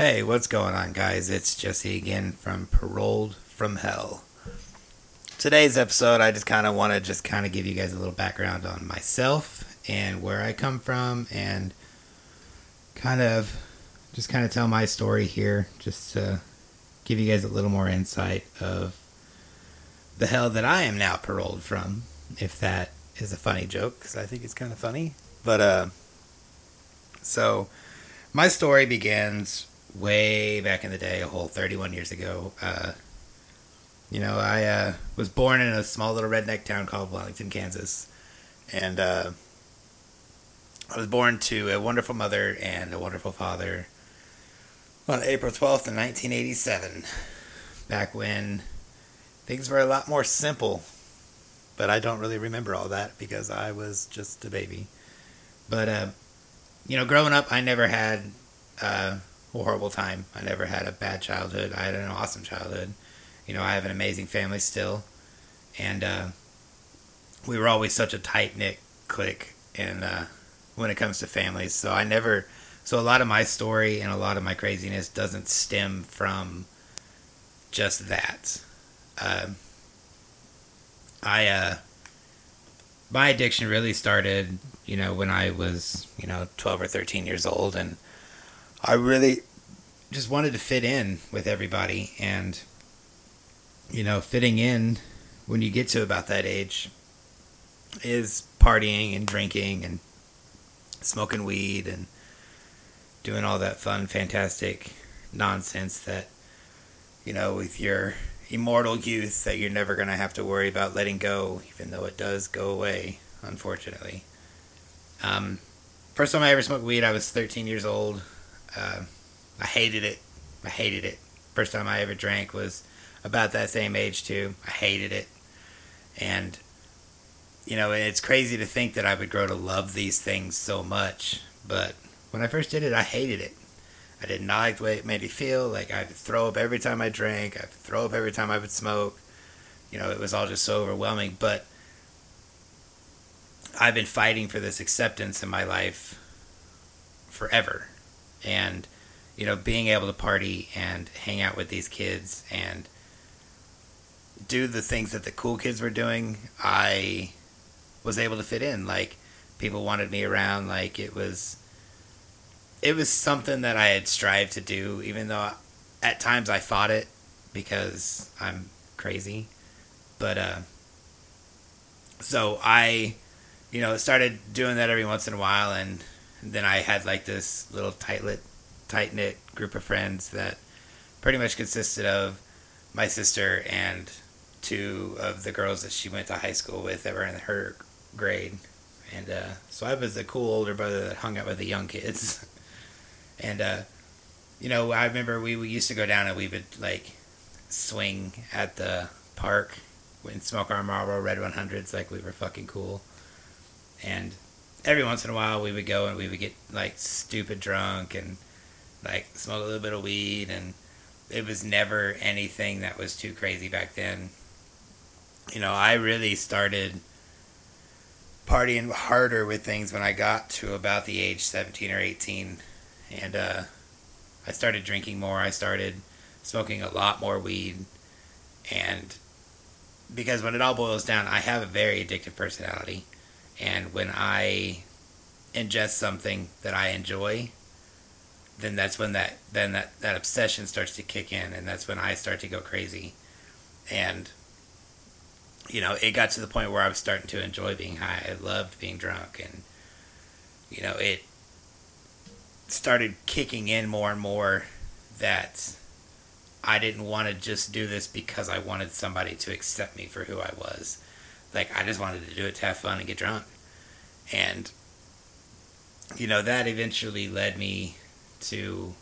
Hey, what's going on, guys? It's Jesse again from Paroled from Hell. Today's episode, I just kind of want to just kind of give you guys a little background on myself and where I come from and kind of just kind of tell my story here just to give you guys a little more insight of the hell that I am now paroled from, if that is a funny joke, because I think it's kind of funny. But, uh, so my story begins way back in the day, a whole 31 years ago. Uh, you know, I uh, was born in a small little redneck town called Wellington, Kansas. And uh, I was born to a wonderful mother and a wonderful father on April 12th, of 1987. Back when things were a lot more simple. But I don't really remember all that because I was just a baby. But, uh, you know, growing up, I never had uh, horrible time. I never had a bad childhood. I had an awesome childhood. You know, I have an amazing family still. And uh, we were always such a tight knit clique and uh, when it comes to families. So I never. So a lot of my story and a lot of my craziness doesn't stem from just that. Uh, I uh, my addiction really started, you know, when I was, you know, 12 or 13 years old and I really just wanted to fit in with everybody and you know, fitting in when you get to about that age is partying and drinking and smoking weed and doing all that fun fantastic nonsense that you know with your immortal youth that you're never going to have to worry about letting go, even though it does go away, unfortunately. Um, first time I ever smoked weed, I was 13 years old. Uh, I hated it. I hated it. First time I ever drank was about that same age, too. I hated it. And, you know, it's crazy to think that I would grow to love these things so much. But when I first did it, I hated it. I did not like the way it made me feel. Like I would throw up every time I drank. I would throw up every time I would smoke. You know, it was all just so overwhelming. But I've been fighting for this acceptance in my life forever. And, you know, being able to party and hang out with these kids and do the things that the cool kids were doing, I was able to fit in. Like, people wanted me around. Like, it was it was something that I had strived to do, even though at times I fought it because I'm crazy. But uh, so I, you know, started doing that every once in a while, and then I had like this little tight lit, tight knit group of friends that pretty much consisted of my sister and two of the girls that she went to high school with that were in her grade. And uh, so I was the cool older brother that hung out with the young kids. And, uh, you know, I remember we, we used to go down and we would, like, swing at the park and smoke our Marlboro Red 100s like we were fucking cool. And every once in a while we would go and we would get, like, stupid drunk and, like, smoke a little bit of weed. And it was never anything that was too crazy back then. You know, I really started partying harder with things when I got to about the age 17 or 18 and uh, I started drinking more. I started smoking a lot more weed, and because when it all boils down, I have a very addictive personality, and when I ingest something that I enjoy, then that's when that then that, that obsession starts to kick in, and that's when I start to go crazy, and you know it got to the point where I was starting to enjoy being high. I loved being drunk, and you know it started kicking in more and more that I didn't want to just do this because I wanted somebody to accept me for who I was. Like, I just wanted to do it to have fun and get drunk. And, you know, that eventually led me to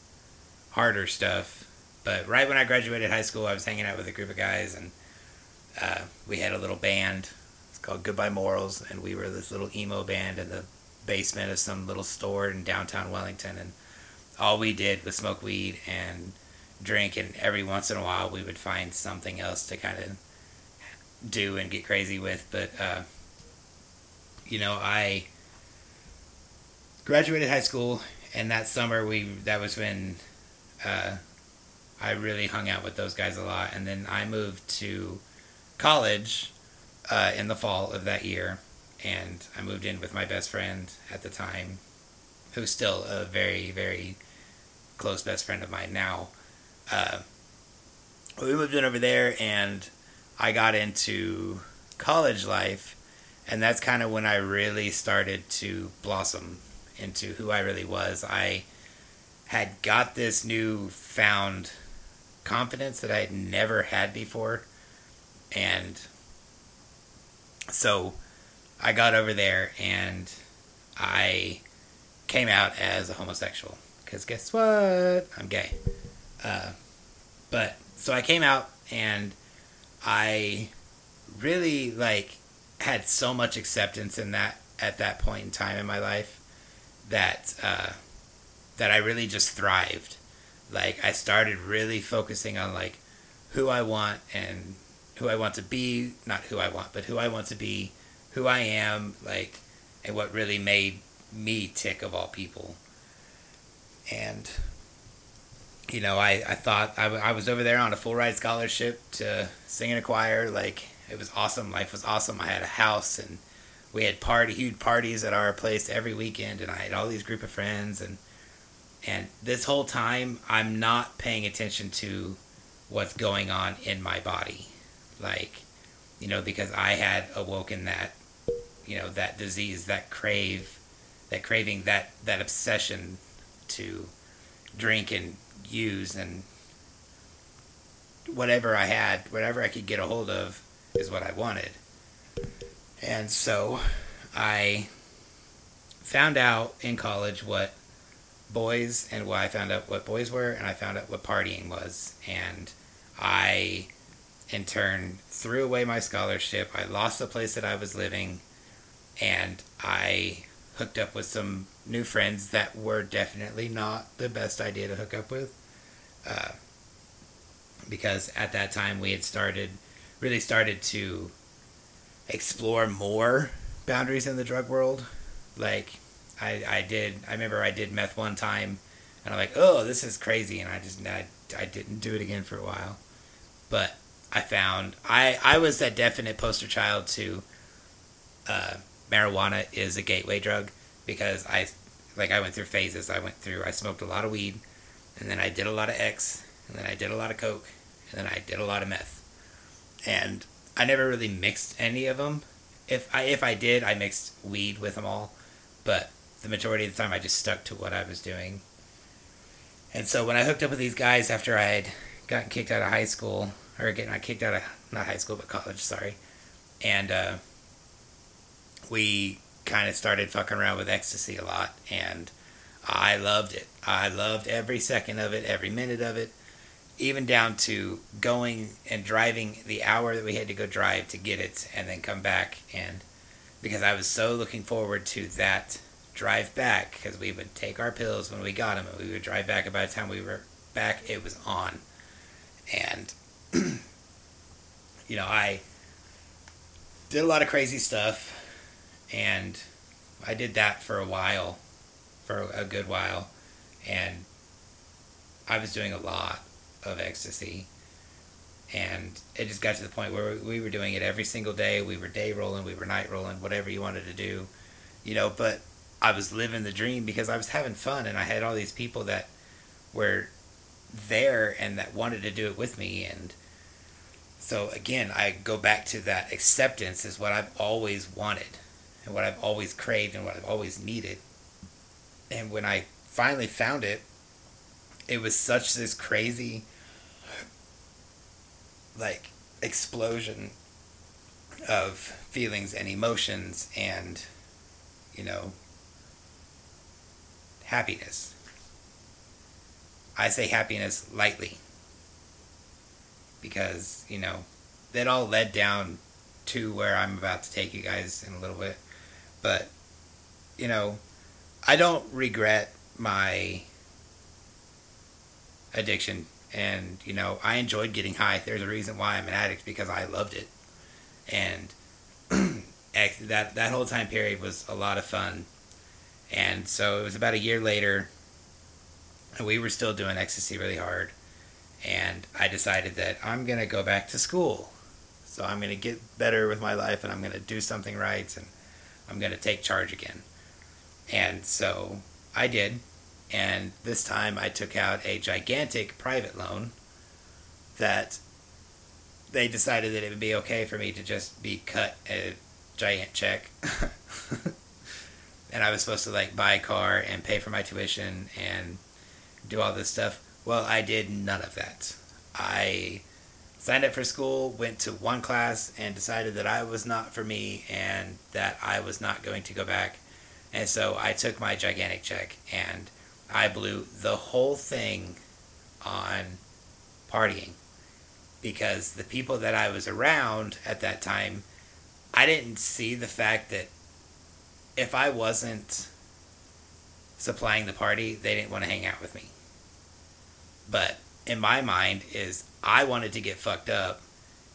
harder stuff. But right when I graduated high school, I was hanging out with a group of guys, and uh, we had a little band. It's called Goodbye Morals, and we were this little emo band, in the basement of some little store in downtown Wellington, and all we did was smoke weed and drink, and every once in a while we would find something else to kind of do and get crazy with. But uh, you know, I graduated high school, and that summer we that was when uh, I really hung out with those guys a lot. And then I moved to college uh, in the fall of that year, and I moved in with my best friend at the time, who's still a very, very close best friend of mine now. Uh, we moved in over there, and I got into college life, and that's kind of when I really started to blossom into who I really was. I had got this new found confidence that I had never had before. And so I got over there and I came out as a homosexual. Because guess what? I'm gay. Uh, but so I came out and I really like had so much acceptance in that at that point in time in my life that uh, that I really just thrived. Like I started really focusing on like who I want and who I want to be, not who I want, but who I want to be, who I am, like, and what really made me tick of all people. And, you know, I, I thought I, I was over there on a full ride scholarship to sing in a choir. Like, it was awesome. Life was awesome. I had a house and we had party, huge parties at our place every weekend. And I had all these group of friends. And, and this whole time, I'm not paying attention to what's going on in my body like you know because i had awoken that you know that disease that crave that craving that that obsession to drink and use and whatever i had whatever i could get a hold of is what i wanted and so i found out in college what boys and why i found out what boys were and i found out what partying was and i in turn threw away my scholarship. I lost the place that I was living, and I hooked up with some new friends that were definitely not the best idea to hook up with. Uh, because at that time we had started, really started to explore more boundaries in the drug world. Like, I, I did, I remember I did meth one time, and I'm like, oh, this is crazy, and I just, I, I didn't do it again for a while. But I found I I was that definite poster child to uh, marijuana is a gateway drug because I like I went through phases. I went through I smoked a lot of weed, and then I did a lot of X, and then I did a lot of coke, and then I did a lot of meth, and I never really mixed any of them. If I if I did, I mixed weed with them all, but the majority of the time I just stuck to what I was doing. And so when I hooked up with these guys after I had gotten kicked out of high school, or getting kicked out of not high school but college, sorry, and uh, we kind of started fucking around with ecstasy a lot, and I loved it. I loved every second of it, every minute of it, even down to going and driving the hour that we had to go drive to get it, and then come back and because I was so looking forward to that drive back because we would take our pills when we got them and we would drive back. And by the time we were back, it was on, and you know, I did a lot of crazy stuff, and I did that for a while, for a good while, and I was doing a lot of ecstasy, and it just got to the point where we were doing it every single day. We were day rolling, we were night rolling, whatever you wanted to do, you know. But I was living the dream because I was having fun, and I had all these people that were there and that wanted to do it with me and so again i go back to that acceptance is what i've always wanted and what i've always craved and what i've always needed and when i finally found it it was such this crazy like explosion of feelings and emotions and you know happiness I say happiness lightly because, you know, that all led down to where I'm about to take you guys in a little bit. But, you know, I don't regret my addiction. And, you know, I enjoyed getting high. There's a reason why I'm an addict because I loved it. And that, that whole time period was a lot of fun. And so it was about a year later and we were still doing ecstasy really hard. And I decided that I'm gonna go back to school, so I'm gonna get better with my life, and I'm gonna do something right, and I'm gonna take charge again. And so I did, and this time I took out a gigantic private loan that they decided that it would be okay for me to just be cut a giant check. and I was supposed to like buy a car and pay for my tuition and do all this stuff. Well, I did none of that. I signed up for school, went to one class, and decided that I was not for me and that I was not going to go back. And so I took my gigantic check and I blew the whole thing on partying because the people that I was around at that time, I didn't see the fact that if I wasn't supplying the party, they didn't want to hang out with me. But in my mind is I wanted to get fucked up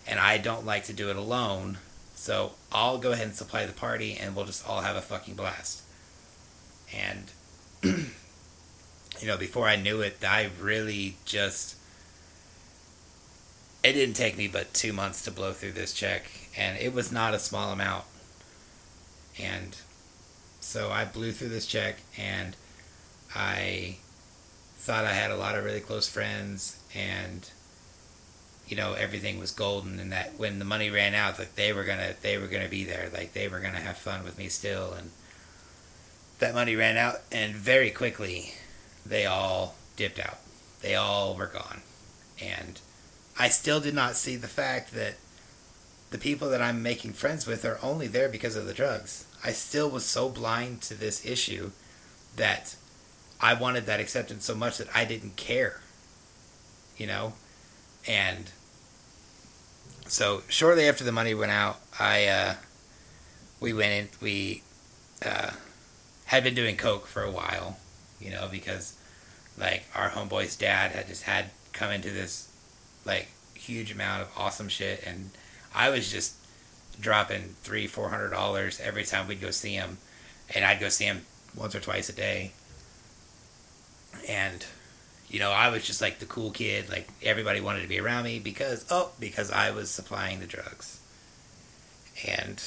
and I don't like to do it alone. So I'll go ahead and supply the party and we'll just all have a fucking blast. And you know, before I knew it, I really just it didn't take me but 2 months to blow through this check and it was not a small amount. And so I blew through this check and I thought I had a lot of really close friends and you know everything was golden and that when the money ran out like they were gonna they were gonna be there. Like they were gonna have fun with me still and that money ran out and very quickly they all dipped out. They all were gone. And i still did not see the fact that the people that i'm making friends with are only there because of the drugs. I still was so blind to this issue that I wanted that acceptance so much that I didn't care, you know, and so shortly after the money went out, I uh, we went in. We uh, had been doing coke for a while, you know, because like our homeboy's dad had just had come into this like huge amount of awesome shit, and I was just dropping three, four hundred dollars every time we'd go see him, and I'd go see him once or twice a day and you know i was just like the cool kid like everybody wanted to be around me because oh because i was supplying the drugs. And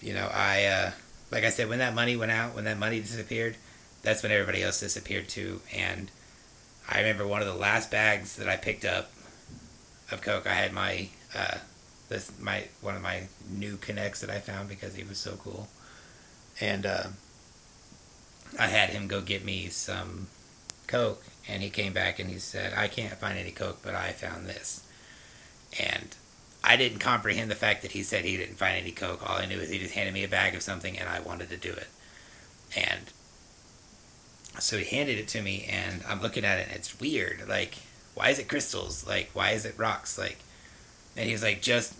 you know i uh, like i said when that money went out when that money disappeared that's when everybody else disappeared too. And i remember one of the last bags that i picked up of coke i had my uh, this my one of my new connects that i found because he was so cool. And uh, i had him go get me some Coke. And he came back and he said, I can't find any Coke, but I found this. And I didn't comprehend the fact that he said he didn't find any Coke. All I knew is he just handed me a bag of something and I wanted to do it. And so he handed it to me and I'm looking at it and it's weird. Like, why is it crystals? Like, why is it rocks? Like, and he was like, just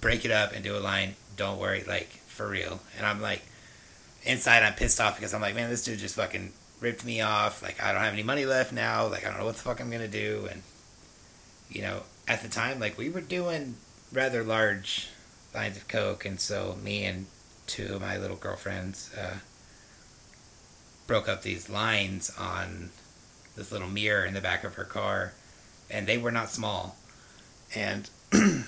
break it up and do a line. Don't worry, like, for real. And I'm like, inside I'm pissed off because I'm like, man, this dude just fucking ripped me off. Like I don't have any money left now. Like I don't know what the fuck I'm gonna do. And you know, at the time, like we were doing rather large lines of coke, and so me and two of my little girlfriends uh, broke up these lines on this little mirror in the back of her car, and they were not small, and.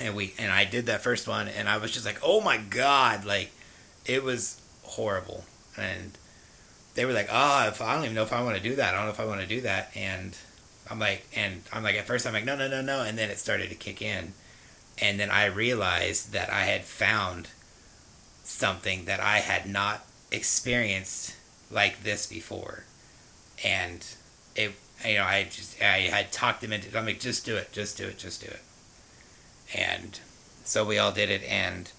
and we and I did that first one and I was just like, "Oh my god, like it was horrible." And they were like, oh, if I don't even know if I want to do that. I don't know if I want to do that. And I'm like, and I'm like, at first I'm like, no, no, no, no. And then it started to kick in. And then I realized that I had found something that I had not experienced like this before. And it, you know, I just, I had talked them into, I'm like, just do it, just do it, just do it. And so we all did it. And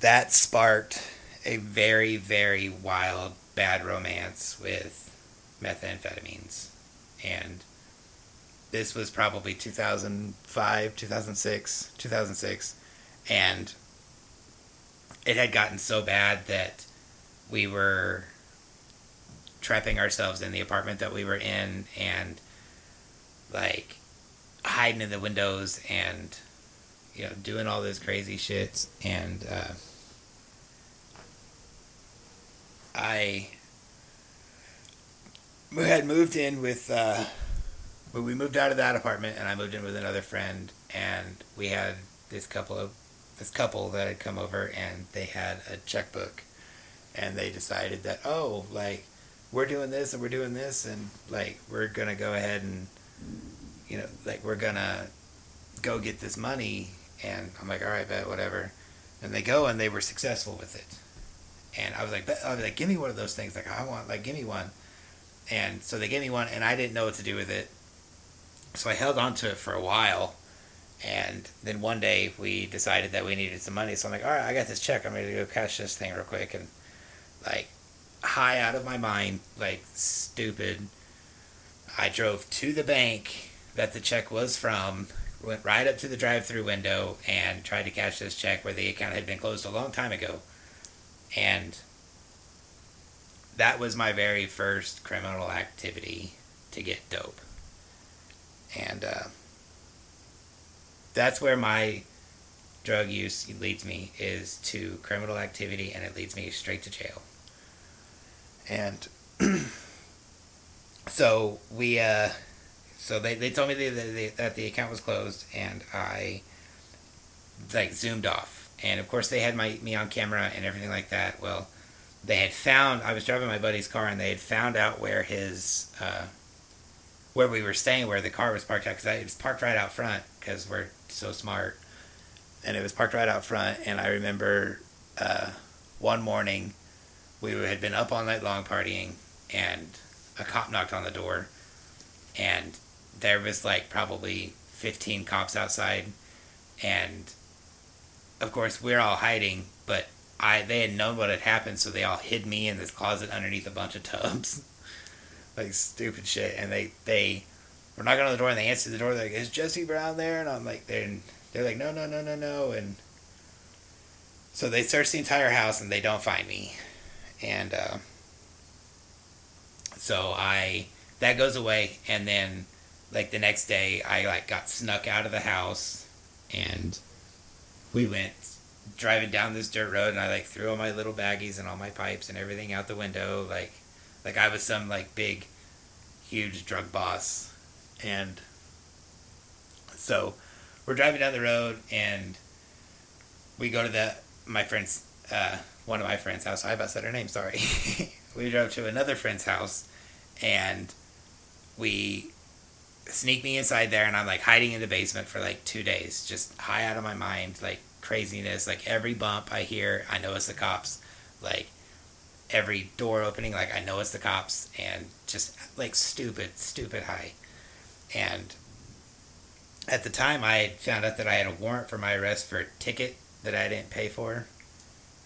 that sparked a very, very wild bad romance with methamphetamines. And this was probably 2005, 2006, 2006. And it had gotten so bad that we were trapping ourselves in the apartment that we were in and like hiding in the windows and you know doing all this crazy shit and uh, I had moved in with uh, we moved out of that apartment, and I moved in with another friend, and we had this couple of this couple that had come over, and they had a checkbook, and they decided that oh, like we're doing this and we're doing this, and like we're gonna go ahead and you know, like we're gonna go get this money, and I'm like, all right, bet whatever, and they go and they were successful with it, and I was like, I was like, give me one of those things, like I want, like give me one and so they gave me one, and I didn't know what to do with it. So I held on to it for a while. And then one day we decided that we needed some money. So I'm like, all right, I got this check. I'm gonna go cash this thing real quick. And like, high out of my mind, like, stupid. I drove to the bank that the check was from, went right up to the drive through window, and tried to cash this check where the account had been closed a long time ago. And that was my very first criminal activity to get dope. And uh, that's where my drug use leads me is to criminal activity and it leads me straight to jail. And so we uh, so they, they told me that the, that the account was closed and I like zoomed off. And of course they had my me on camera and everything like that. Well, they had found I was driving my buddy's car and they had found out where his uh, where we were staying where the car was parked at because it was parked right out front because we're so smart and it was parked right out front and I remember uh, one morning we had been up all night long partying and a cop knocked on the door and there was like probably 15 cops outside and of course we're all hiding but I they had known what had happened, so they all hid me in this closet underneath a bunch of tubs, like stupid shit. And they they were knocking on the door, and they answered the door. They're like, "Is Jesse Brown there?" And I'm like, "They're they're like, no, no, no, no, no." And so they search the entire house, and they don't find me. And uh, so I that goes away, and then like the next day, I like got snuck out of the house, and we went driving down this dirt road and I like threw all my little baggies and all my pipes and everything out the window like like I was some like big huge drug boss. And so we're driving down the road and we go to the my friend's uh, one of my friend's house. I about said her name sorry. We drove to another friend's house and we sneak me inside there and I'm like hiding in the basement for like two days just high out of my mind like craziness. Like every bump I hear, I know it's the cops. Like every door opening, like I know it's the cops, and just like stupid, stupid high. And at the time, I found out that I had a warrant for my arrest for a ticket that I didn't pay for,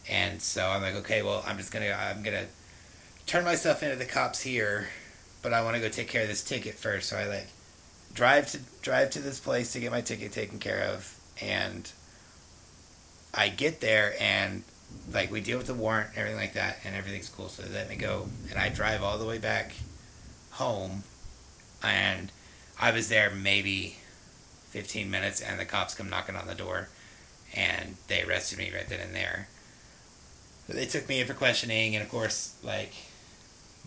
and so I'm like, okay, well, I'm just gonna, I'm gonna turn myself into the cops here, but I want to go take care of this ticket first. So I like drive to drive to this place to get my ticket taken care of, and I get there and like we deal with the warrant and everything like that and everything's cool so they let me go and I drive all the way back home and I was there maybe 15 minutes and the cops come knocking on the door and they arrested me right then and there. They took me in for questioning and of course like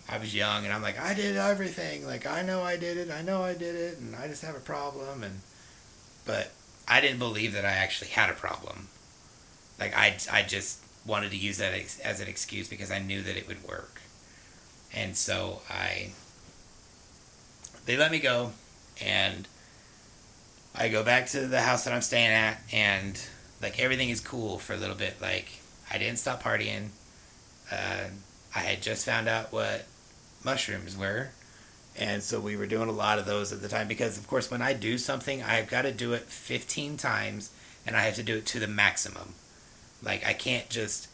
I was young and I'm like I did everything like I know I did it I know I did it and I just have a problem and but I didn't believe that I actually had a problem like I, I just wanted to use that as an excuse because I knew that it would work. And so I they let me go and I go back to the house that I'm staying at and like everything is cool for a little bit. Like I didn't stop partying. Uh, I had just found out what mushrooms were. And so we were doing a lot of those at the time because, of course, when I do something, I've got to do it 15 times and I have to do it to the maximum. Like I can't just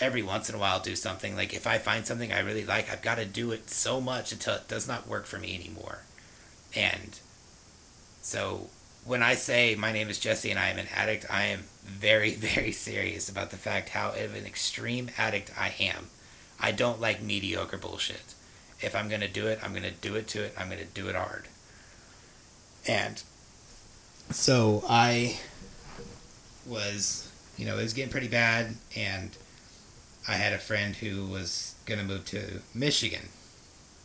every once in a while do something. Like if I find something I really like, I've got to do it so much until it does not work for me anymore. And so when I say my name is Jesse and I am an addict, I am very, very serious about the fact how of an extreme addict I am. I don't like mediocre bullshit. If I'm going to do it, I'm going to do it to it. I'm going to do it hard. And so I was you know, it was getting pretty bad, and I had a friend who was going to move to Michigan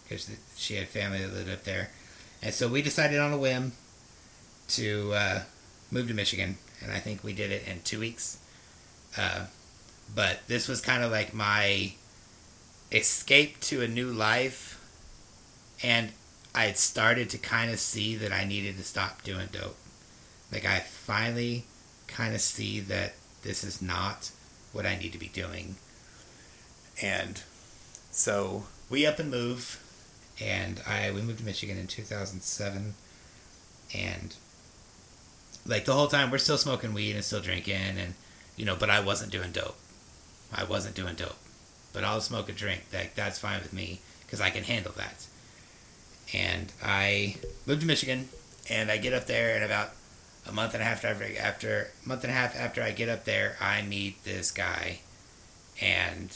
because she had family that lived up there, and so we decided on a whim to uh, move to Michigan, and I think we did it in two weeks. Uh, but this was kind of like my escape to a new life, and I had started to kind of see that I needed to stop doing dope. Like I finally kind of see that this is not what I need to be doing. And so we up and move and I we moved to Michigan in 2007 and like the whole time we're still smoking weed and still drinking and you know but I wasn't doing dope. I wasn't doing dope. But I'll smoke a drink. Like that's fine with me cuz I can handle that. And I moved to Michigan and I get up there and about a month and a half after after month and a half after I get up there, I meet this guy, and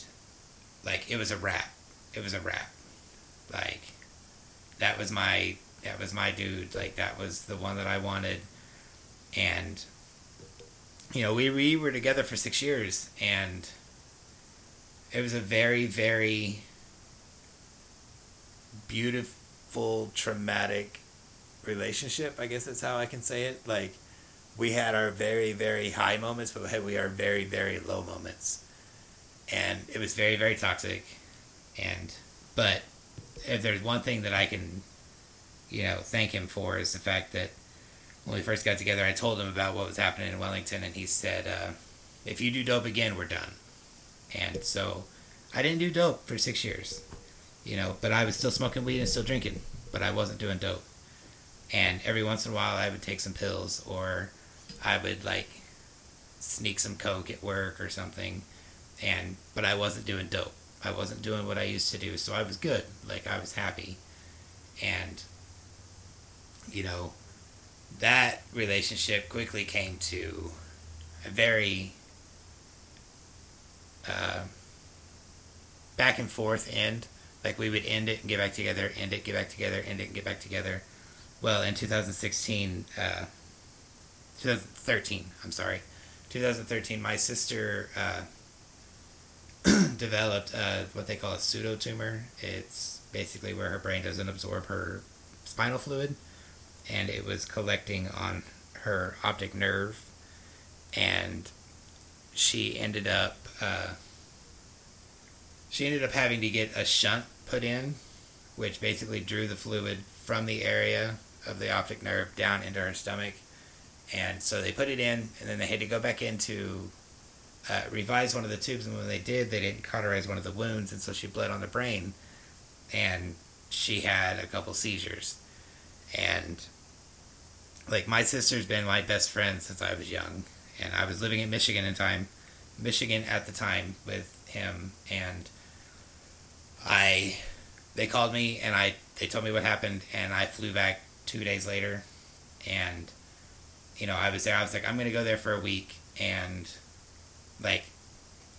like it was a wrap. It was a wrap. Like that was my that was my dude. Like that was the one that I wanted, and you know we we were together for six years, and it was a very very beautiful traumatic relationship. I guess that's how I can say it. Like we had our very very high moments, but we had our very very low moments, and it was very very toxic. And but if there's one thing that I can, you know, thank him for is the fact that when we first got together, I told him about what was happening in Wellington, and he said, uh, "If you do dope again, we're done." And so, I didn't do dope for six years, you know, but I was still smoking weed and still drinking, but I wasn't doing dope and every once in a while I would take some pills or I would like sneak some coke at work or something and but I wasn't doing dope. I wasn't doing what I used to do, so I was good. Like I was happy. And you know, that relationship quickly came to a very uh, back and forth end. Like we would end it and get back together, end it, get back together, end it, and get back together well, in 2016, uh, 2013, I'm sorry, 2013, my sister uh, developed uh, what they call a pseudo tumor. It's basically where her brain doesn't absorb her spinal fluid, and it was collecting on her optic nerve, and she ended up uh, she ended up having to get a shunt put in, which basically drew the fluid from the area of the optic nerve down into her stomach. And so they put it in, and then they had to go back in to uh, revise one of the tubes. And when they did, they didn't cauterize one of the wounds, and so she bled on the brain. And she had a couple seizures. And like my sister's been my best friend since I was young, and I was living in Michigan in time, Michigan at the time with him, and I, they called me and I they told me what happened, and I flew back two days later, and you know I was there. I was like, I'm gonna go there for a week, and like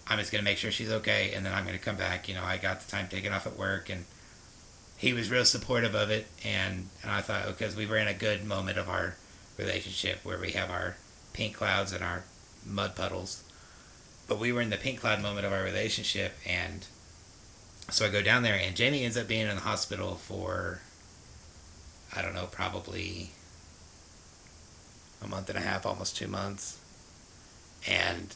I'm just gonna make sure she's okay, and then I'm gonna come back. You know, I got the time taken off at work, and he was real supportive of it, and and I thought because we were in a good moment of our relationship where we have our pink clouds and our mud puddles, but we were in the pink cloud moment of our relationship, and so I go down there, and Jamie ends up being in the hospital for I don't know, probably a month and a half, almost two months. And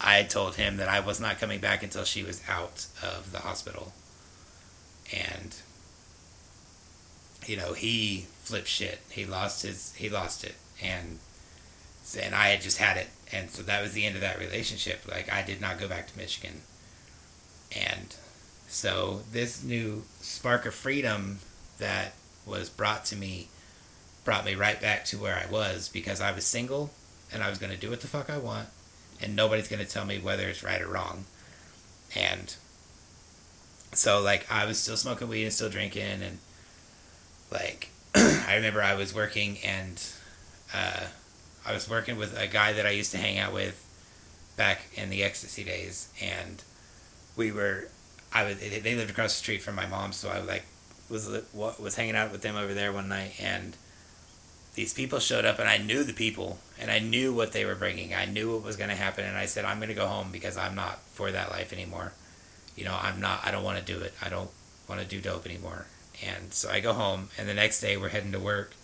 I told him that I was not coming back until she was out of the hospital. And you know, he flipped shit. He lost his he lost it. And and I had just had it. And so that was the end of that relationship. Like I did not go back to Michigan. And so this new spark of freedom that was brought to me brought me right back to where I was because I was single and I was going to do what the fuck I want and nobody's going to tell me whether it's right or wrong. And so like I was still smoking weed and still drinking and like I remember I was working and uh, I was working with a guy that I used to hang out with back in the ecstasy days and we were I was they lived across the street from my mom so I was like was was hanging out with them over there one night, and these people showed up, and I knew the people, and I knew what they were bringing. I knew what was going to happen, and I said, I'm going to go home because I'm not for that life anymore. You know, I'm not. I don't want to do it. I don't want to do dope anymore. And so I go home, and the next day we're heading to work,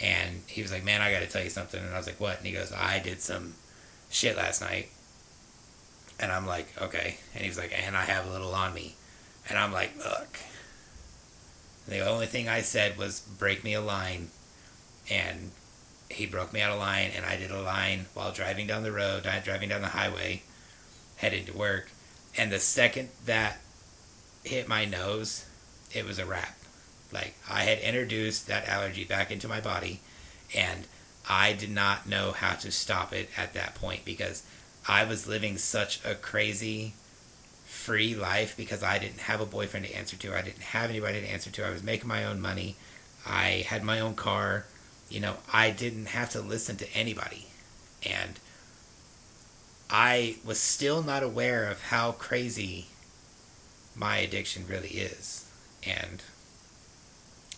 and he was like, "Man, I got to tell you something." And I was like, "What?" And he goes, "I did some shit last night." And I'm like, "Okay." And he was like, "And I have a little on me," and I'm like, "Look." The only thing I said was break me a line, and he broke me out a line, and I did a line while driving down the road, driving down the highway, heading to work. And the second that hit my nose, it was a wrap. Like I had introduced that allergy back into my body, and I did not know how to stop it at that point because I was living such a crazy free life because I didn't have a boyfriend to answer to. I didn't have anybody to answer to. I was making my own money. I had my own car. You know, I didn't have to listen to anybody. And I was still not aware of how crazy my addiction really is. And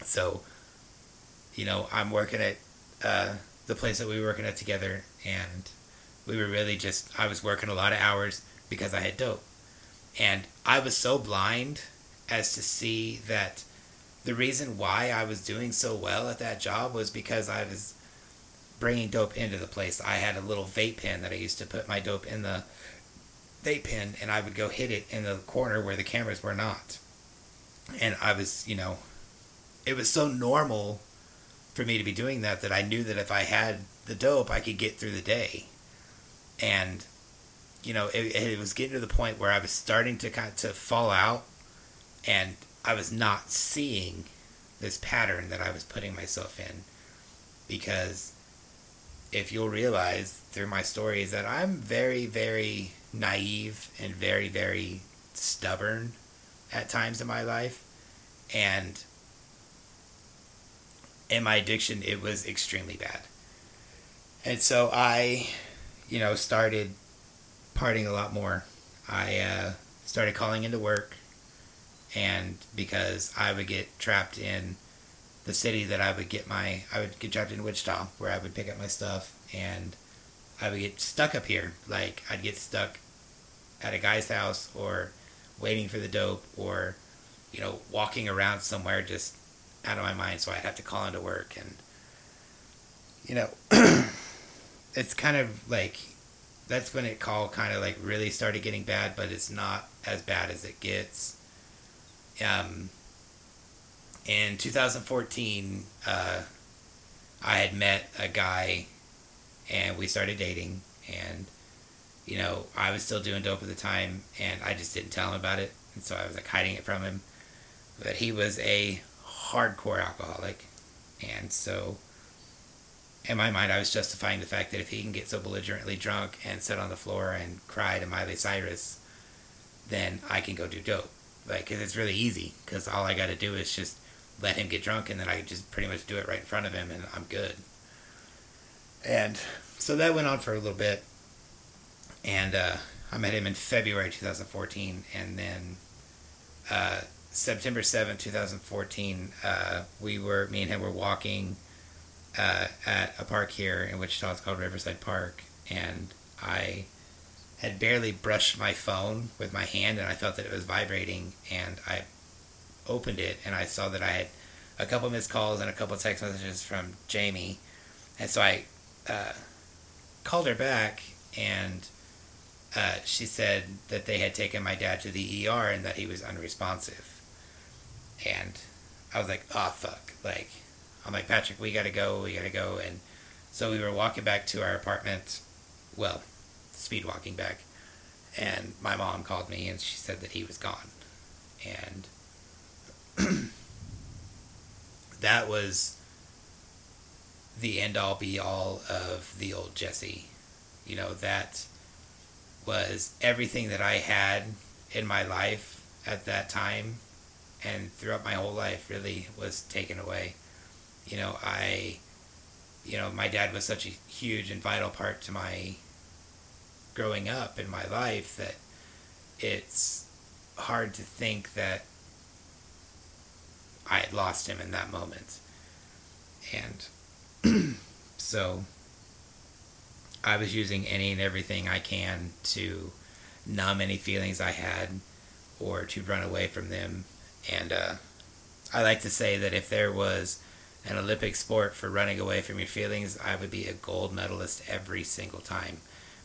so, you know, I'm working at uh, the place that we were working at together, and we were really just, I was working a lot of hours because I had dope. And I was so blind as to see that the reason why I was doing so well at that job was because I was bringing dope into the place. I had a little vape pen that I used to put my dope in the vape pen and I would go hit it in the corner where the cameras were not. And I was, you know, it was so normal for me to be doing that that I knew that if I had the dope, I could get through the day. And you know, it, it was getting to the point where I was starting to kind of to fall out, and I was not seeing this pattern that I was putting myself in, because if you'll realize through my story is that I'm very, very naive and very, very stubborn at times in my life, and in my addiction, it was extremely bad. And so I, you know, started partying a lot more. I uh, started calling into work, and because I would get trapped in the city that I would get my, I would get trapped in Wichita, where I would pick up my stuff, and I would get stuck up here. Like I'd get stuck at a guy's house, or waiting for the dope, or you know, walking around somewhere just out of my mind. So I'd have to call into work, and you know, it's kind of like that's when it call kind of like really started getting bad, but it's not as bad as it gets. Um, in 2014, uh, I had met a guy, and we started dating, and you know I was still doing dope at the time, and I just didn't tell him about it, and so I was like hiding it from him. But he was a hardcore alcoholic, and so in my mind, I was justifying the fact that if he can get so belligerently drunk and sit on the floor and cry to Miley Cyrus, then I can go do dope. Like, cause it's really easy. Cause all I got to do is just let him get drunk, and then I just pretty much do it right in front of him, and I'm good. And so that went on for a little bit, and uh, I met him in February 2014, and then uh, September 7, 2014, uh, we were me and him were walking uh, at a park here in Wichita. It's called Riverside Park, and I had barely brushed my phone with my hand, and I felt that it was vibrating, and I opened it, and I saw that I had a couple missed calls and a couple text messages from Jamie, and so I uh, called her back, and uh, she said that they had taken my dad to the ER and that he was unresponsive, and I was like, oh fuck, like I'm like, Patrick, we gotta go, we gotta go. And so we were walking back to our apartment, well, speed walking back. And my mom called me and she said that he was gone. And that was the end all be all of the old Jesse. You know, that was everything that I had in my life at that time and throughout my whole life really was taken away you know, I, you know, my dad was such a huge and vital part to my growing up in my life that it's hard to think that I had lost him in that moment. And so I was using any and everything I can to numb any feelings I had or to run away from them. And uh, I like to say that if there was an Olympic sport for running away from your feelings, I would be a gold medalist every single time.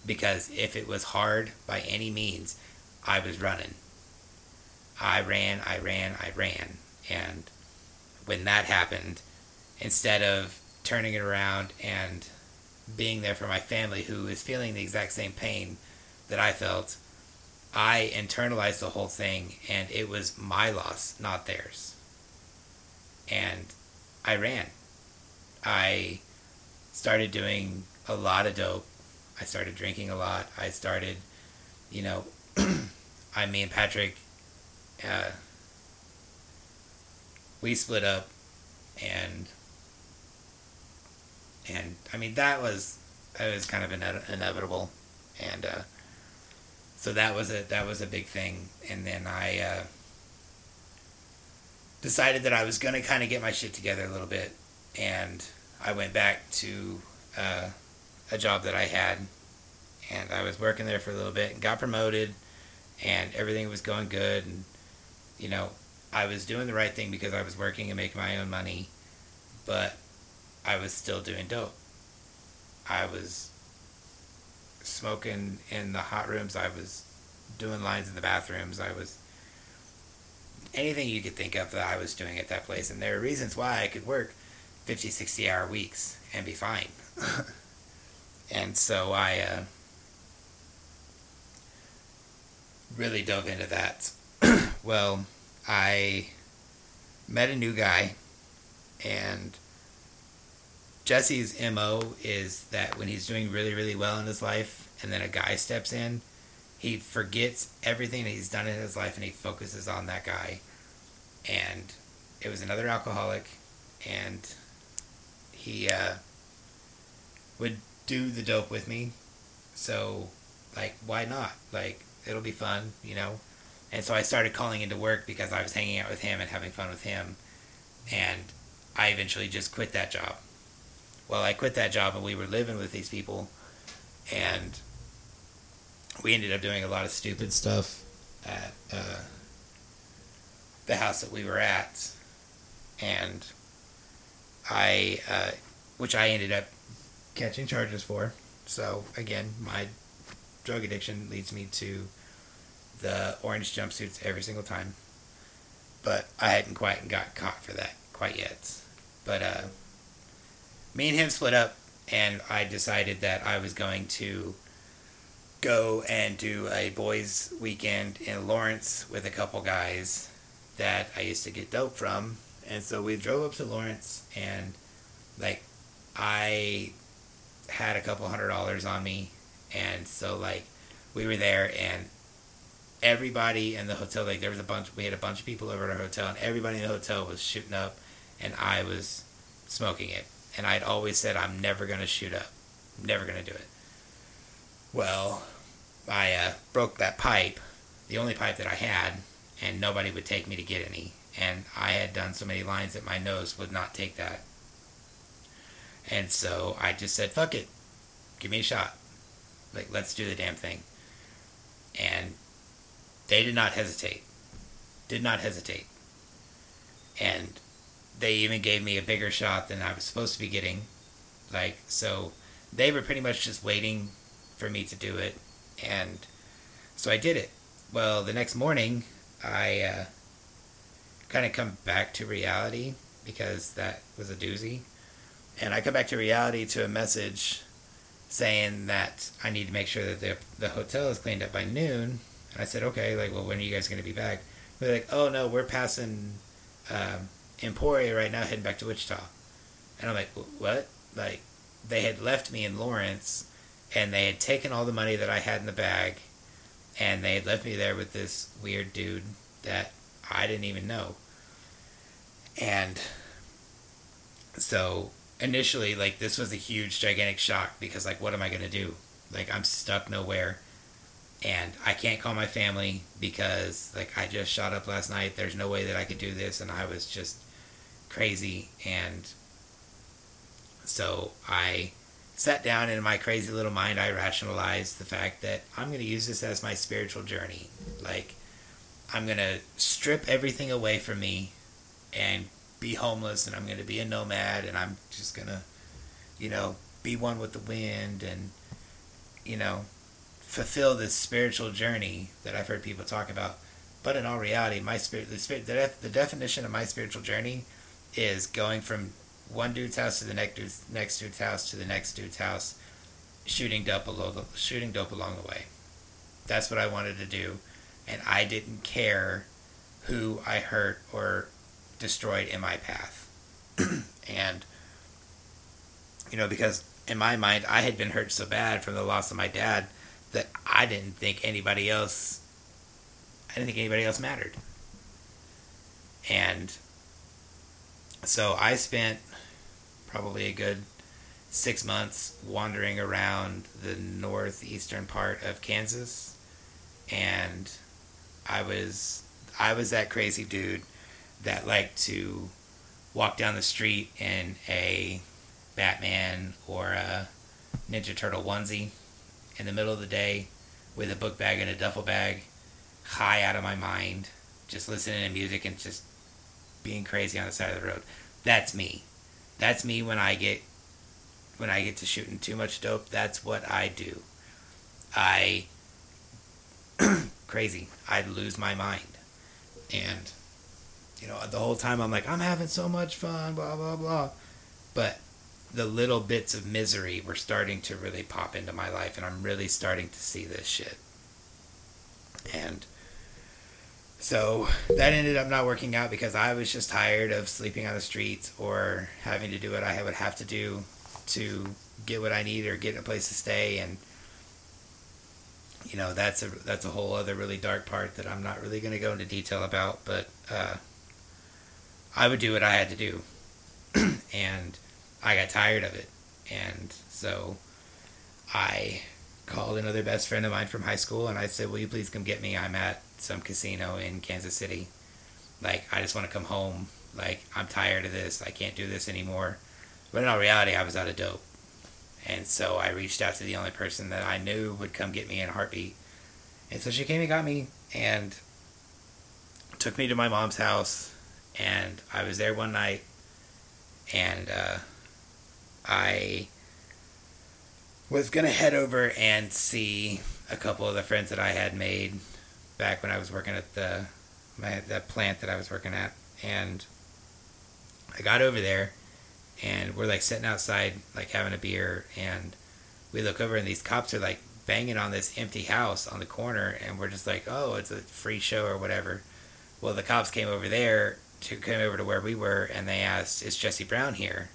Because if it was hard by any means, I was running. I ran, I ran, I ran. And when that happened, instead of turning it around and being there for my family who is feeling the exact same pain that I felt, I internalized the whole thing and it was my loss, not theirs. And I ran. I started doing a lot of dope. I started drinking a lot. I started, you know, I, me and Patrick, uh, we split up and and I mean that was that was kind of ine- inevitable, and uh, so that was a that was a big thing. And then I uh, decided that I was gonna kind of get my shit together a little bit, and I went back to uh, a job that I had, and I was working there for a little bit and got promoted, and everything was going good, and you know I was doing the right thing because I was working and making my own money, but I was still doing dope. I was smoking in the hot rooms. I was doing lines in the bathrooms. I was anything you could think of that I was doing at that place. And there are reasons why I could work 50, 60 hour weeks and be fine. and so I uh, really dove into that. well, I met a new guy and Jesse's MO is that when he's doing really, really well in his life and then a guy steps in, he forgets everything that he's done in his life and he focuses on that guy. And it was another alcoholic and he uh, would do the dope with me. So, like, why not? Like, it'll be fun, you know? And so I started calling into work because I was hanging out with him and having fun with him. And I eventually just quit that job well, I quit that job and we were living with these people, and we ended up doing a lot of stupid stuff at uh, the house that we were at, and I, uh, which I ended up catching charges for. So again, my drug addiction leads me to the orange jumpsuits every single time. But I hadn't quite got caught for that quite yet. But uh, me and him split up, and I decided that I was going to go and do a boys' weekend in Lawrence with a couple guys that I used to get dope from. And so we drove up to Lawrence, and like I had a couple hundred dollars on me, and so like we were there, and everybody in the hotel, like there was a bunch, we had a bunch of people over at our hotel, and everybody in the hotel was shooting up, and I was smoking it and I'd always said I'm never to shoot up, never going to do it. Well, I uh, broke that pipe, the only pipe that I had, and nobody would take me to get any. And I had done so many lines that my nose would not take that. And so I just said, fuck it, give me a shot. Like, let's do the damn thing. And they did not hesitate. Did not hesitate. And they even gave me a bigger shot than I was supposed to be getting. Like, so they were pretty much just waiting for me to do it. And so I did it. Well, the next morning, I uh, kind of come back to reality because that was a doozy. And I come back to reality to a message saying that I need to make sure that the, the hotel is cleaned up by noon. And I said, okay, like, well, when are you guys going to be back? They're like, oh, no, we're passing um, Emporia right now, heading back to Wichita. And I'm like, what? Like, they had left me in Lawrence, and they had taken all the money that I had in the bag, and they had left me there with this weird dude that I didn't even know. And so initially, like, this was a huge, gigantic shock because, like, what am I going to do? Like, I'm stuck nowhere and I can't call my family because like I just shot up last night. There's no way that I could do this, and I was just crazy. And so I sat down in my crazy little mind. I rationalized the fact that I'm going to use this as my spiritual journey. Like I'm going to strip everything away from me, and be homeless and I'm going to be a nomad and I'm just going to, you know, be one with the wind and, you know, fulfill this spiritual journey that I've heard people talk about. But in all reality, my spirit, the spirit, the, def, the definition of my spiritual journey is going from one dude's house to the next dude's, next dude's house to the next dude's house, shooting dope along the, shooting dope along the way. That's what I wanted to do, and I didn't care who I hurt or destroyed in my path. and you know, because in my mind, I had been hurt so bad from the loss of my dad that I didn't think anybody else. I didn't think anybody else mattered. And so I spent probably a good six months wandering around the northeastern part of Kansas, and I was I was that crazy dude that liked to walk down the street in a Batman or a Ninja Turtle onesie in the middle of the day with a book bag and a duffel bag, high out of my mind, just listening to music and just being crazy on the side of the road. That's me. That's me when I get when I get to shooting too much dope. That's what I do. I crazy. I'd lose my mind. And you know, the whole time I'm like, I'm having so much fun, blah blah blah. But the little bits of misery were starting to really pop into my life and I'm really starting to see this shit. And so that ended up not working out because I was just tired of sleeping on the streets or having to do what I would have to do to get what I need or get a place to stay. And you know that's a that's a whole other really dark part that I'm not really going to go into detail about but uh, I would do what I had to do. And I got tired of it. And so I called another best friend of mine from high school and I said will you please come get me I'm at some casino in Kansas City like I just want to come home like I'm tired of this I can't do this anymore but in all reality I was out of dope and so I reached out to the only person that I knew would come get me in a heartbeat. And so she came and got me and took me to my mom's house. And I was there one night. And uh, I was to head over and see a couple of the friends that I had made back when I was working at the my the plant that I was working at. And I got over there and we're like sitting outside like having a beer. And we look over and these cops are like banging on this empty house on the corner. And we're just like oh it's a free show or whatever. Well the cops came over there to come over to where we were and they asked is jesse brown here?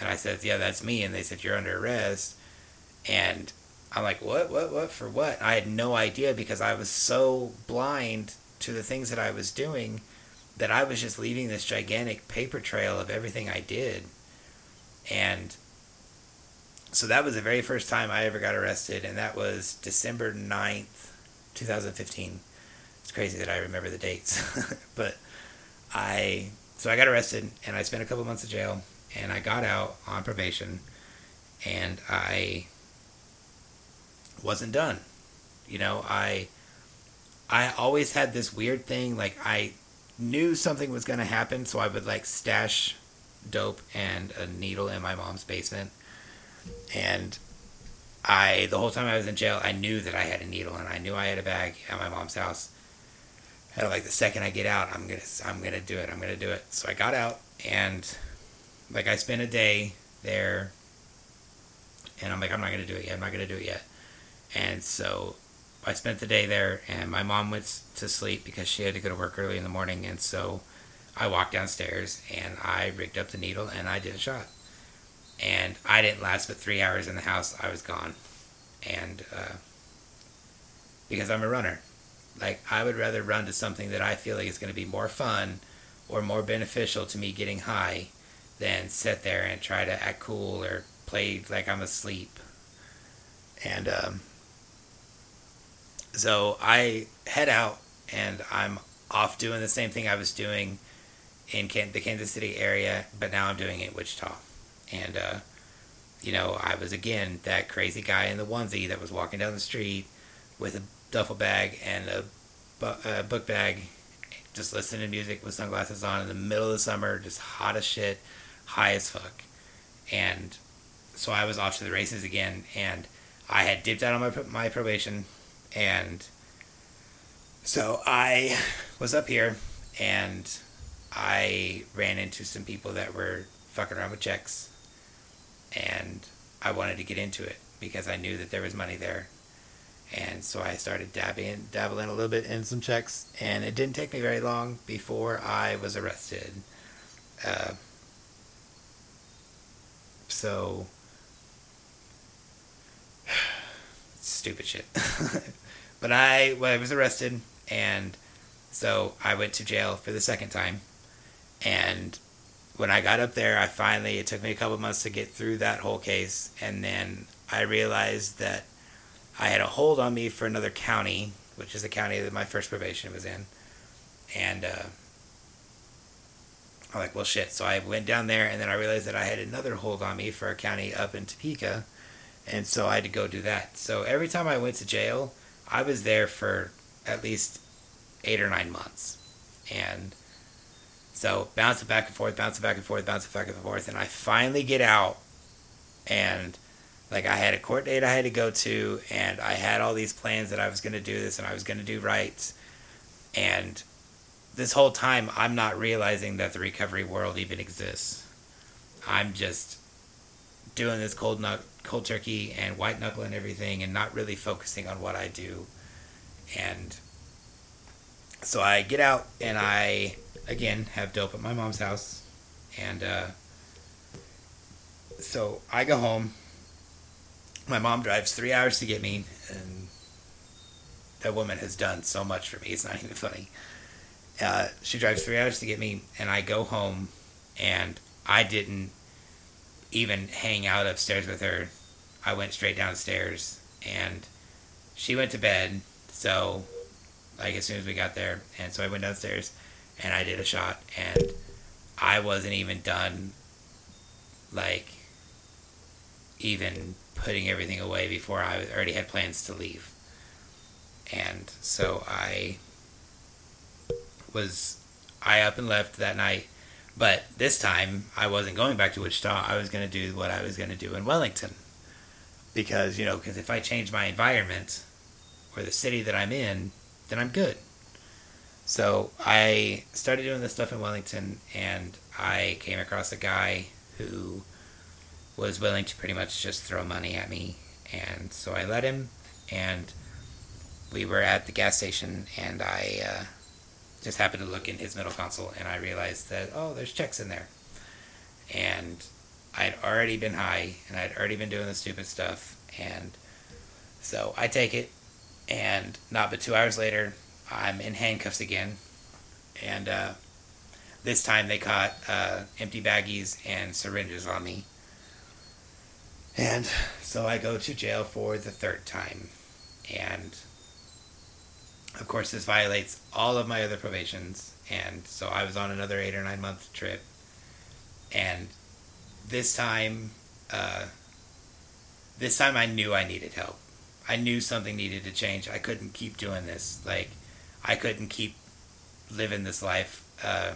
And i said yeah that's me. And they said you're under arrest and i'm like what what what for what i had no idea because i was so blind to the things that i was doing that i was just leaving this gigantic paper trail of everything i did and so that was the very first time I ever got arrested, and that was December 9th, 2015. It's crazy that I remember the dates. but I, so I got arrested, and I spent a couple months in jail, and I got out on probation, and I wasn't done. You know, I, I always had this weird thing, like I knew something was going to happen, so I would like stash dope and a needle in my mom's basement. And I, the whole time I was in jail, I knew that I had a needle and I knew I had a bag at my mom's house. And like the second I get out, I'm gonna, I'm gonna do it. I'm gonna do it. So I got out and like I spent a day there, and I'm like, I'm not gonna do it yet. I'm not gonna do it yet. And so I spent the day there, and my mom went to sleep because she had to go to work early in the morning, and so I walked downstairs and I rigged up the needle and I did a shot. And I didn't last but three hours in the house. I was gone. And uh, because I'm a runner, like I would rather run to something that I feel like is going to be more fun or more beneficial to me getting high than sit there and try to act cool or play like I'm asleep. And um, so I head out and I'm off doing the same thing I was doing in Can- the Kansas City area, but now I'm doing it in Wichita. And, uh, you know, I was again that crazy guy in the onesie that was walking down the street with a duffel bag and a, bu- a book bag, just listening to music with sunglasses on in the middle of the summer, just hot as shit, high as fuck. And so I was off to the races again, and I had dipped out on my, my probation, and so I was up here, and I ran into some people that were fucking around with checks, and I wanted to get into it because I knew that there was money there. And so I started dabbing, dabbling a little bit in some checks, and it didn't take me very long before I was arrested. Uh, so, stupid shit. but I, well, I was arrested, and so I went to jail for the second time, and when I got up there, I finally, it took me a couple months to get through that whole case. And then I realized that I had a hold on me for another county, which is the county that my first probation was in. And uh, I'm like, well, shit. So I went down there, and then I realized that I had another hold on me for a county up in Topeka. And so I had to go do that. So every time I went to jail, I was there for at least eight or nine months. And so bouncing back and forth, bouncing back and forth, bouncing back and forth, and I finally get out, and like I had a court date I had to go to, and I had all these plans that I was going to do this and I was going to do rights. and this whole time I'm not realizing that the recovery world even exists. I'm just doing this cold nut, cold turkey, and white knuckle and everything, and not really focusing on what I do, and so I get out and I again have dope at my mom's house, and uh, so I go home. My mom drives three hours to get me, and that woman has done so much for me. It's not even funny. Uh, she drives three hours to get me, and I go home, and I didn't even hang out upstairs with her. I went straight downstairs, and she went to bed. So, like as soon as we got there, and so I went downstairs, and I did a shot, and I wasn't even done, like, even putting everything away before I already had plans to leave. And so I was, I up and left that night. But this time, I wasn't going back to Wichita. I was going to do what I was going to do in Wellington. Because, you know, because if I change my environment or the city that I'm in, then I'm good. So I started doing this stuff in Wellington, and I came across a guy who was willing to pretty much just throw money at me, and so I let him, and we were at the gas station, and I uh, just happened to look in his middle console, and I realized that oh, there's checks in there, and I'd already been high, and I'd already been doing the stupid stuff, and so I take it, and not but two hours later, I'm in handcuffs again, and uh, this time they caught uh, empty baggies and syringes on me. And so I go to jail for the third time. And of course, this violates all of my other probations. And so I was on another eight or nine month trip. And this time, uh, this time I knew I needed help. I knew something needed to change. I couldn't keep doing this. Like, I couldn't keep living this life. Uh,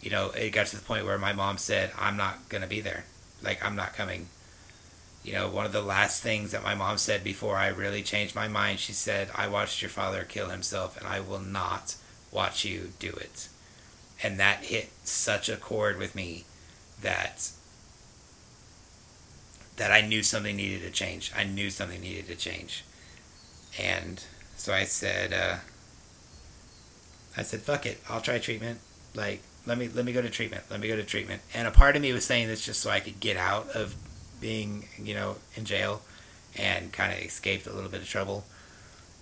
you know, it got to the point where my mom said, I'm not going to be there. Like, I'm not coming. You know, one of the last things that my mom said before I really changed my mind, she said, I watched your father kill himself and I will not watch you do it. And that hit such a chord with me that that I knew something needed to change. I knew something needed to change. And so I said, uh, I said, "Fuck it, I'll try treatment. Like, let me let me go to treatment. Let me go to treatment." And a part of me was saying this just so I could get out of being, you know, in jail and kind of escape a little bit of trouble.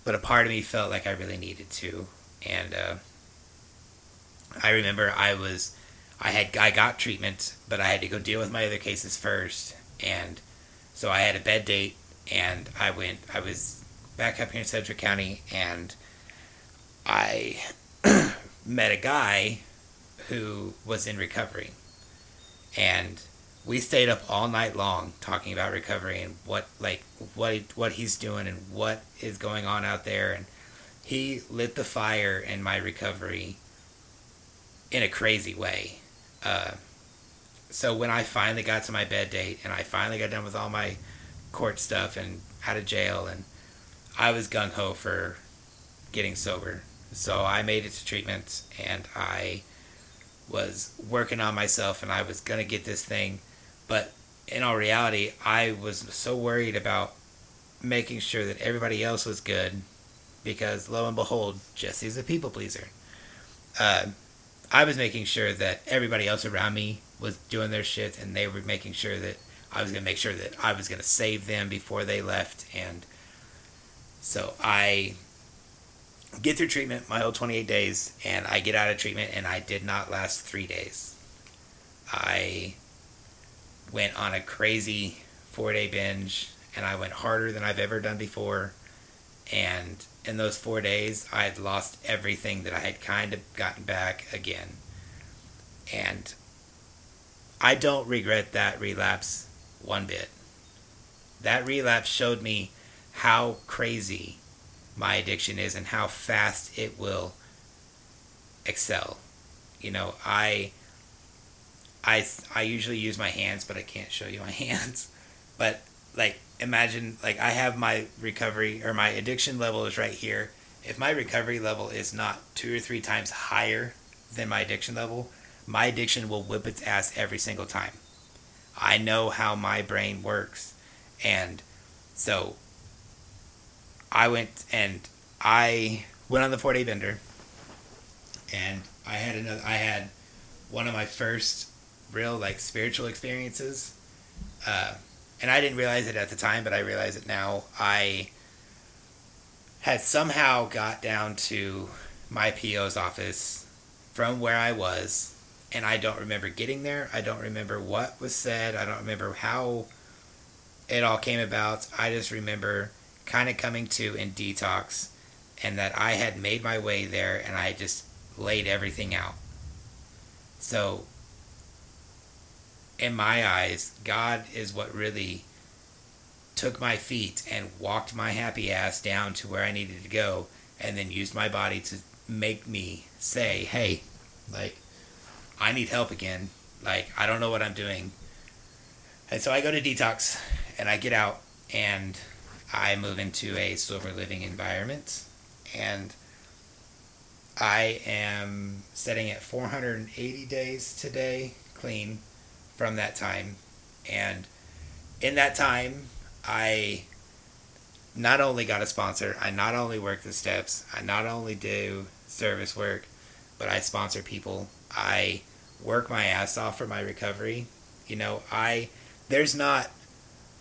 But a part of me felt like I really needed to, and uh, I remember I was, I had I got treatment, but I had to go deal with my other cases first, and so I had a bed date, and I went. I was back up here in Sedgwick County, and I met a guy who was in recovery. And we stayed up all night long talking about recovery and what like what what he's doing and what is going on out there and he lit the fire in my recovery in a crazy way. Uh, so when I finally got to my bed date and I finally got done with all my court stuff and out of jail and I was gung ho for getting sober. So I made it to treatment and I was working on myself and I was going to get this thing. But in all reality, I was so worried about making sure that everybody else was good because lo and behold, Jesse's a people pleaser. Uh, I was making sure that everybody else around me was doing their shit and they were making sure that I was going to make sure that I was going to save them before they left. And so I get through treatment, my whole 28 days, and I get out of treatment, and I did not last three days. I went on a crazy four day binge, and I went harder than I've ever done before. And in those four days, I had lost everything that I had kind of gotten back again. And I don't regret that relapse one bit. That relapse showed me how crazy my addiction is and how fast it will excel. You know, I I I usually use my hands, but I can't show you my hands. But like imagine like I have my recovery or my addiction level is right here. If my recovery level is not two or three times higher than my addiction level, my addiction will whip its ass every single time. I know how my brain works. And so I went and I went on the four day bender and I had another I had one of my first real like spiritual experiences. Uh, and I didn't realize it at the time, but I realize it now. I had somehow got down to my PO's office from where I was, and I don't remember getting there. I don't remember what was said. I don't remember how it all came about. I just remember kind of coming to in detox and that I had made my way there and I just laid everything out. So in my eyes, God is what really took my feet and walked my happy ass down to where I needed to go and then used my body to make me say, hey, like, I need help again. Like, I don't know what I'm doing. And so I go to detox and I get out and I move into a sober living environment. And I am setting at 480 days today clean from that time. And in that time, I not only got a sponsor, I not only work the steps, I not only do service work, but I sponsor people. I work my ass off for my recovery. You know, I there's not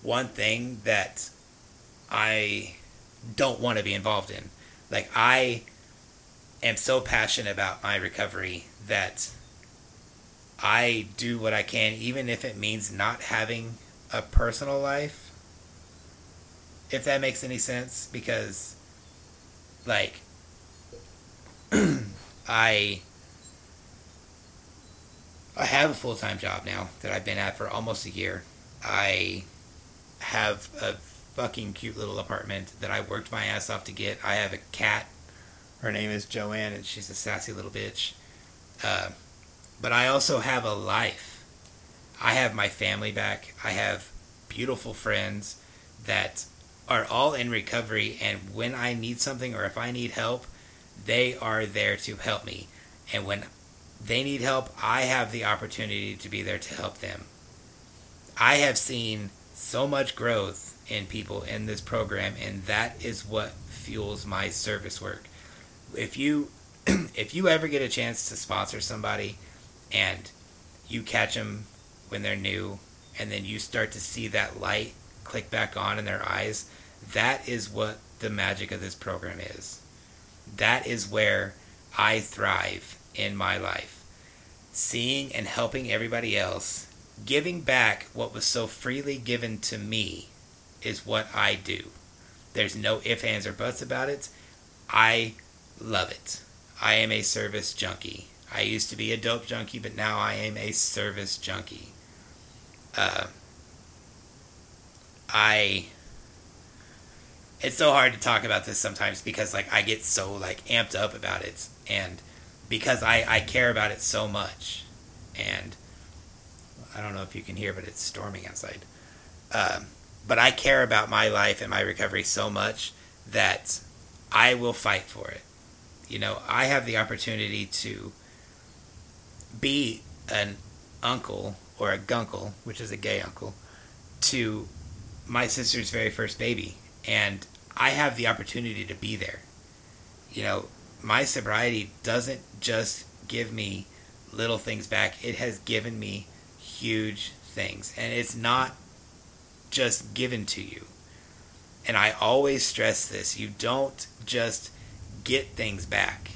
one thing that I don't want to be involved in. Like I am so passionate about my recovery that I do what I can, even if it means not having a personal life. If that makes any sense, because, like, I I have a full time job now that I've been at for almost a year. I have a fucking cute little apartment that I worked my ass off to get. I have a cat. Her name is Joanne, and she's a sassy little bitch. Uh, but I also have a life. I have my family back. I have beautiful friends that are all in recovery, and when I need something or if I need help, they are there to help me. And when they need help, I have the opportunity to be there to help them. I have seen so much growth in people in this program, and that is what fuels my service work. If you if you ever get a chance to sponsor somebody and you catch them when they're new and then you start to see that light click back on in their eyes, that is what the magic of this program is. That is where I thrive in my life. Seeing and helping everybody else, giving back what was so freely given to me is what I do. There's no ifs, ands, or buts about it. I love it. I am a service junkie. I used to be a dope junkie, but now I am a service junkie. Uh, I it's so hard to talk about this sometimes because like I get so like amped up about it and because I I care about it so much and I don't know if you can hear but it's storming outside. Um, but I care about my life and my recovery so much that I will fight for it. You know, I have the opportunity to be an uncle or a gunkle, which is a gay uncle, to my sister's very first baby. And I have the opportunity to be there. You know, my sobriety doesn't just give me little things back, it has given me huge things. And it's not just given to you. And I always stress this you don't just get things back.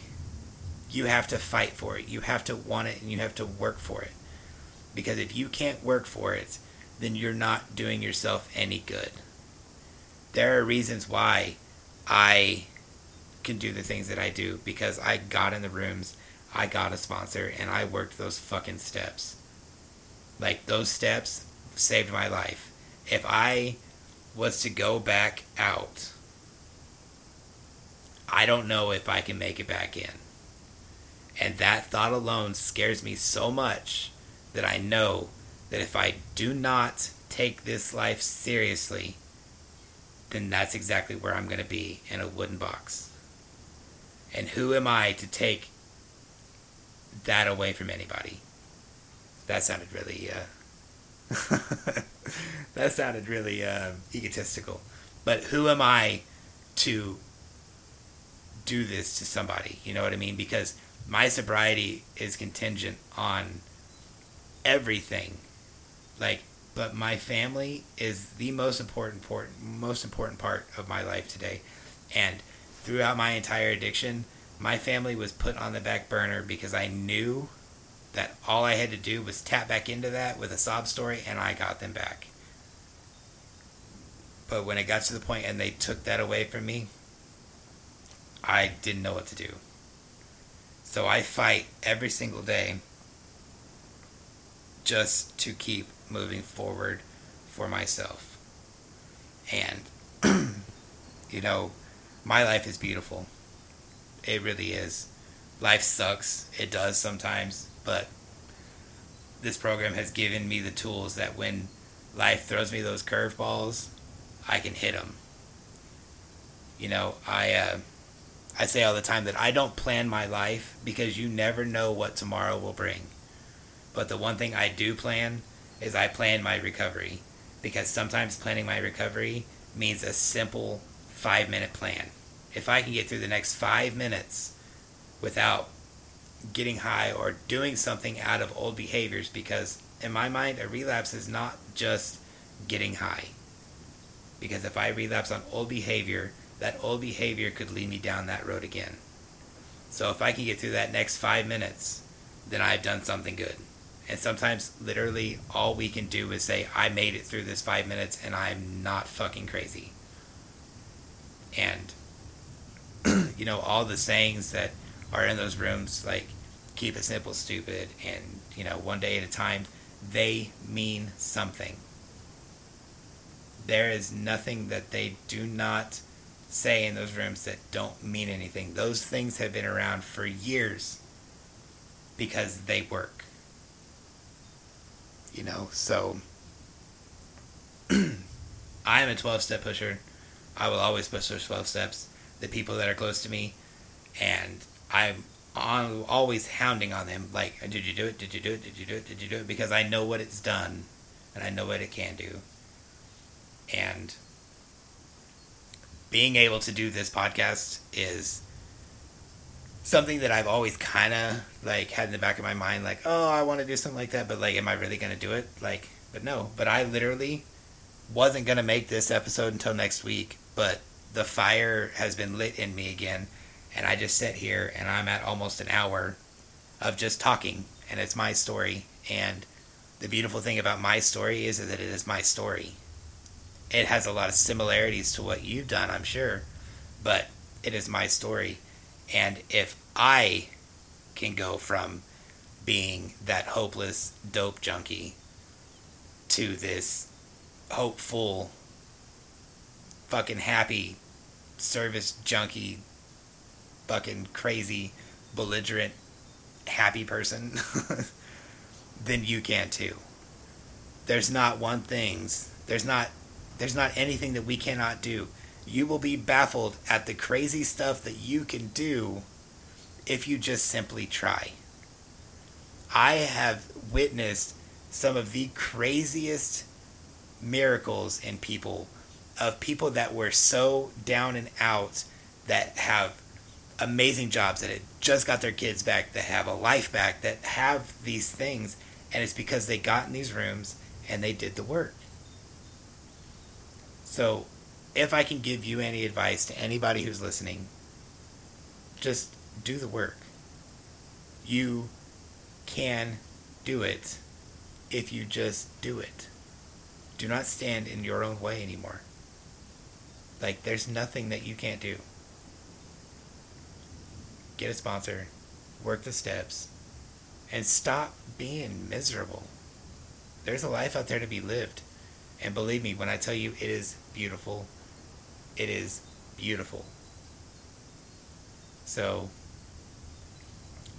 You have to fight for it. You have to want it and you have to work for it. Because if you can't work for it, then you're not doing yourself any good. There are reasons why I can do the things that I do because I got in the rooms, I got a sponsor, and I worked those fucking steps. Like, those steps saved my life. If I was to go back out, I don't know if I can make it back in. And that thought alone scares me so much that I know that if I do not take this life seriously, then that's exactly where I'm going to be in a wooden box. And who am I to take that away from anybody? That sounded really, uh, that sounded really uh, egotistical. But who am I to do this to somebody? You know what I mean? Because my sobriety is contingent on everything. Like, but my family is the most important, important, most important part of my life today. And throughout my entire addiction, my family was put on the back burner because I knew that all I had to do was tap back into that with a sob story and I got them back. But when it got to the point and they took that away from me, I didn't know what to do. So I fight every single day just to keep moving forward for myself. And, you know, my life is beautiful. It really is. Life sucks. It does sometimes. But this program has given me the tools that when life throws me those curveballs, I can hit them. You know, I. Uh, I say all the time that I don't plan my life because you never know what tomorrow will bring. But the one thing I do plan is I plan my recovery because sometimes planning my recovery means a simple five minute plan. If I can get through the next five minutes without getting high or doing something out of old behaviors, because in my mind, a relapse is not just getting high. Because if I relapse on old behavior, that old behavior could lead me down that road again. So if I can get through that next five minutes, then I've done something good. And sometimes, literally, all we can do is say, I made it through this five minutes and I'm not fucking crazy. And, you know, all the sayings that are in those rooms, like, keep it simple, stupid, and, you know, one day at a time, they mean something. There is nothing that they do not say in those rooms that don't mean anything. Those things have been around for years because they work. You know, so I am a 12 step pusher. I will always push those 12 steps. The people that are close to me, and I'm on, always hounding on them like, did you do it? Did you do it? Did you do it? Did you do it? Because I know what it's done and I know what it can do. And being able to do this podcast is something that I've always kind of like had in the back of my mind, like, oh, I want to do something like that, but like, am I really gonna do it? Like, but no. But I literally wasn't gonna make this episode until next week, but the fire has been lit in me again, and I just sit here and I'm at almost an hour of just talking, and it's my story. And the beautiful thing about my story is that it is my story it has a lot of similarities to what you've done, I'm sure, but it is my story. And if I can go from being that hopeless dope junkie to this hopeful, fucking happy service junkie, fucking crazy, belligerent, happy person, then you can too. There's not one things. There's not there's not anything that we cannot do. You will be baffled at the crazy stuff that you can do if you just simply try. I have witnessed some of the craziest miracles in people of people that were so down and out that have amazing jobs that had just got their kids back that have a life back that have these things and it's because they got in these rooms and they did the work so if i can give you any advice to anybody who's listening just do the work you can do it if you just do it do not stand in your own way anymore like, there's nothing that you can't do. Get a sponsor, work the steps, and stop being miserable. There's a life out there to be lived. And believe me when I tell you it is beautiful, it is beautiful. So,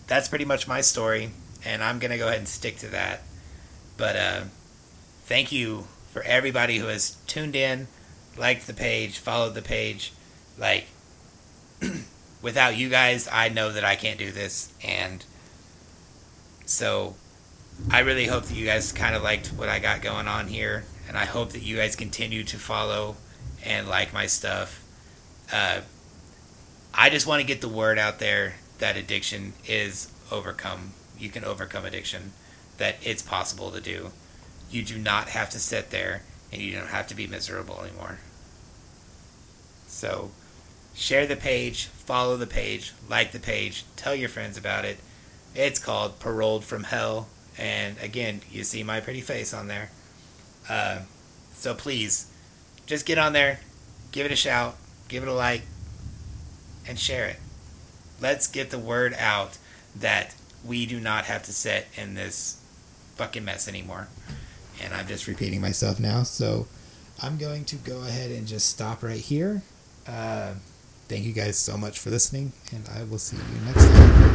that's pretty much my story, and I'm going to go ahead and stick to that. But uh, thank you for everybody who has tuned in liked the page, followed the page. Like, without you guys, I know that I can't do this. And so I really hope that you guys kind of liked what I got going on here. And I hope that you guys continue to follow and like my stuff. Uh, I just want to get the word out there that addiction is overcome. You can overcome addiction, that it's possible to do. You do not have to sit there and you don't have to be miserable anymore. So share the page, follow the page, like the page, tell your friends about it. It's called Paroled from Hell. And again, you see my pretty face on there. Uh, so please, just get on there, give it a shout, give it a like, and share it. Let's get the word out that we do not have to sit in this fucking mess anymore. And I'm just repeating myself now, so I'm going to go ahead and just stop right here. Uh, thank you guys so much for listening, and I will see you next time.